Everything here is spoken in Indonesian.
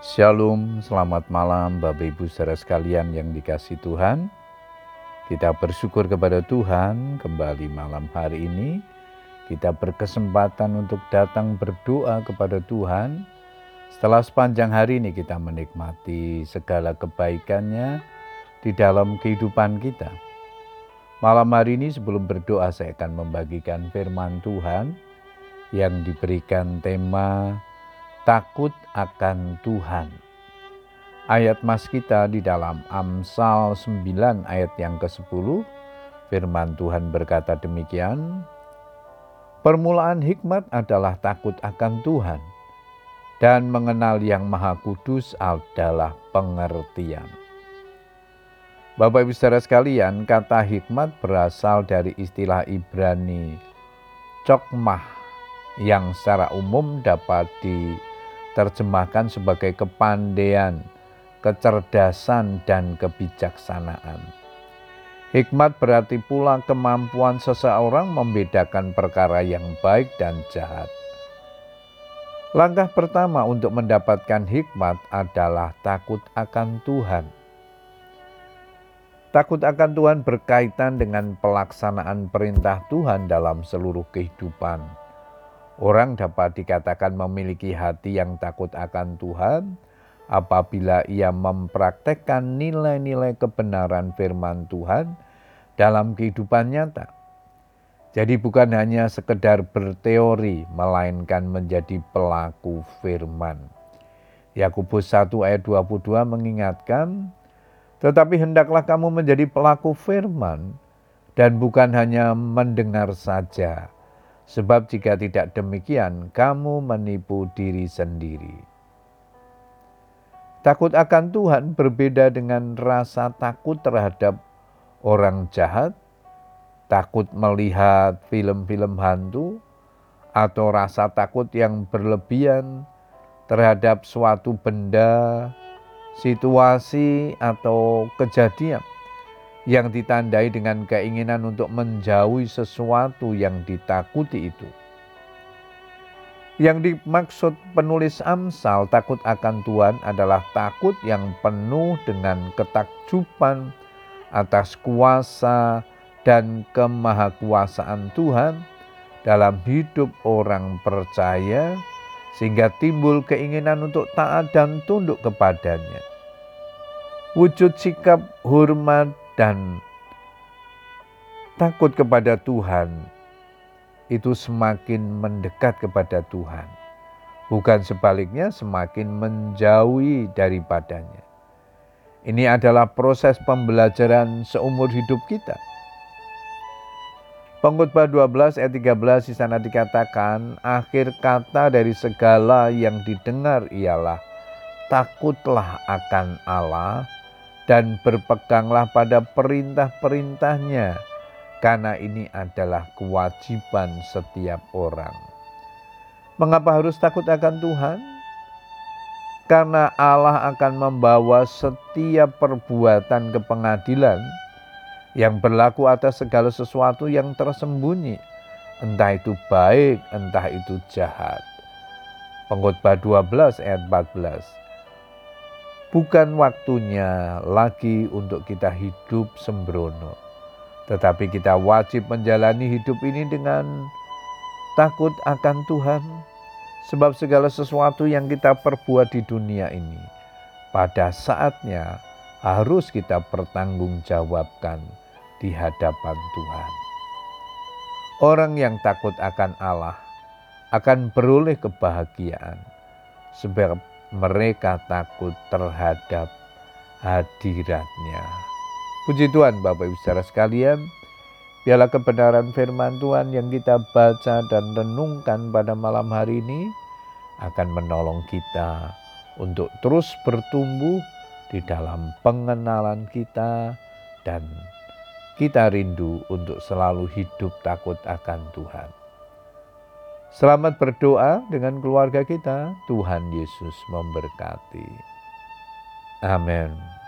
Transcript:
Shalom, selamat malam Bapak Ibu saudara sekalian yang dikasih Tuhan. Kita bersyukur kepada Tuhan kembali malam hari ini. Kita berkesempatan untuk datang berdoa kepada Tuhan. Setelah sepanjang hari ini kita menikmati segala kebaikannya di dalam kehidupan kita. Malam hari ini sebelum berdoa saya akan membagikan firman Tuhan yang diberikan tema takut akan Tuhan. Ayat mas kita di dalam Amsal 9 ayat yang ke-10, firman Tuhan berkata demikian, Permulaan hikmat adalah takut akan Tuhan, dan mengenal yang maha kudus adalah pengertian. Bapak ibu saudara sekalian, kata hikmat berasal dari istilah Ibrani cokmah yang secara umum dapat di terjemahkan sebagai kepandaian, kecerdasan, dan kebijaksanaan. Hikmat berarti pula kemampuan seseorang membedakan perkara yang baik dan jahat. Langkah pertama untuk mendapatkan hikmat adalah takut akan Tuhan. Takut akan Tuhan berkaitan dengan pelaksanaan perintah Tuhan dalam seluruh kehidupan Orang dapat dikatakan memiliki hati yang takut akan Tuhan apabila ia mempraktekkan nilai-nilai kebenaran firman Tuhan dalam kehidupan nyata. Jadi bukan hanya sekedar berteori, melainkan menjadi pelaku firman. Yakobus 1 ayat 22 mengingatkan, tetapi hendaklah kamu menjadi pelaku firman dan bukan hanya mendengar saja, Sebab jika tidak demikian, kamu menipu diri sendiri. Takut akan Tuhan berbeda dengan rasa takut terhadap orang jahat, takut melihat film-film hantu, atau rasa takut yang berlebihan terhadap suatu benda, situasi, atau kejadian yang ditandai dengan keinginan untuk menjauhi sesuatu yang ditakuti itu. Yang dimaksud penulis Amsal takut akan Tuhan adalah takut yang penuh dengan ketakjuban atas kuasa dan kemahakuasaan Tuhan dalam hidup orang percaya sehingga timbul keinginan untuk taat dan tunduk kepadanya. Wujud sikap hormat dan takut kepada Tuhan itu semakin mendekat kepada Tuhan. Bukan sebaliknya semakin menjauhi daripadanya. Ini adalah proses pembelajaran seumur hidup kita. Pengkhotbah 12 ayat 13 di sana dikatakan, akhir kata dari segala yang didengar ialah takutlah akan Allah dan berpeganglah pada perintah-perintahnya, karena ini adalah kewajiban setiap orang. Mengapa harus takut akan Tuhan? Karena Allah akan membawa setiap perbuatan ke pengadilan yang berlaku atas segala sesuatu yang tersembunyi, entah itu baik, entah itu jahat. Pengkhotbah 12 ayat 14 bukan waktunya lagi untuk kita hidup sembrono. Tetapi kita wajib menjalani hidup ini dengan takut akan Tuhan. Sebab segala sesuatu yang kita perbuat di dunia ini pada saatnya harus kita pertanggungjawabkan di hadapan Tuhan. Orang yang takut akan Allah akan beroleh kebahagiaan sebab mereka takut terhadap hadiratnya. Puji Tuhan Bapak Ibu saudara sekalian, biarlah kebenaran firman Tuhan yang kita baca dan renungkan pada malam hari ini akan menolong kita untuk terus bertumbuh di dalam pengenalan kita dan kita rindu untuk selalu hidup takut akan Tuhan. Selamat berdoa dengan keluarga kita. Tuhan Yesus memberkati. Amin.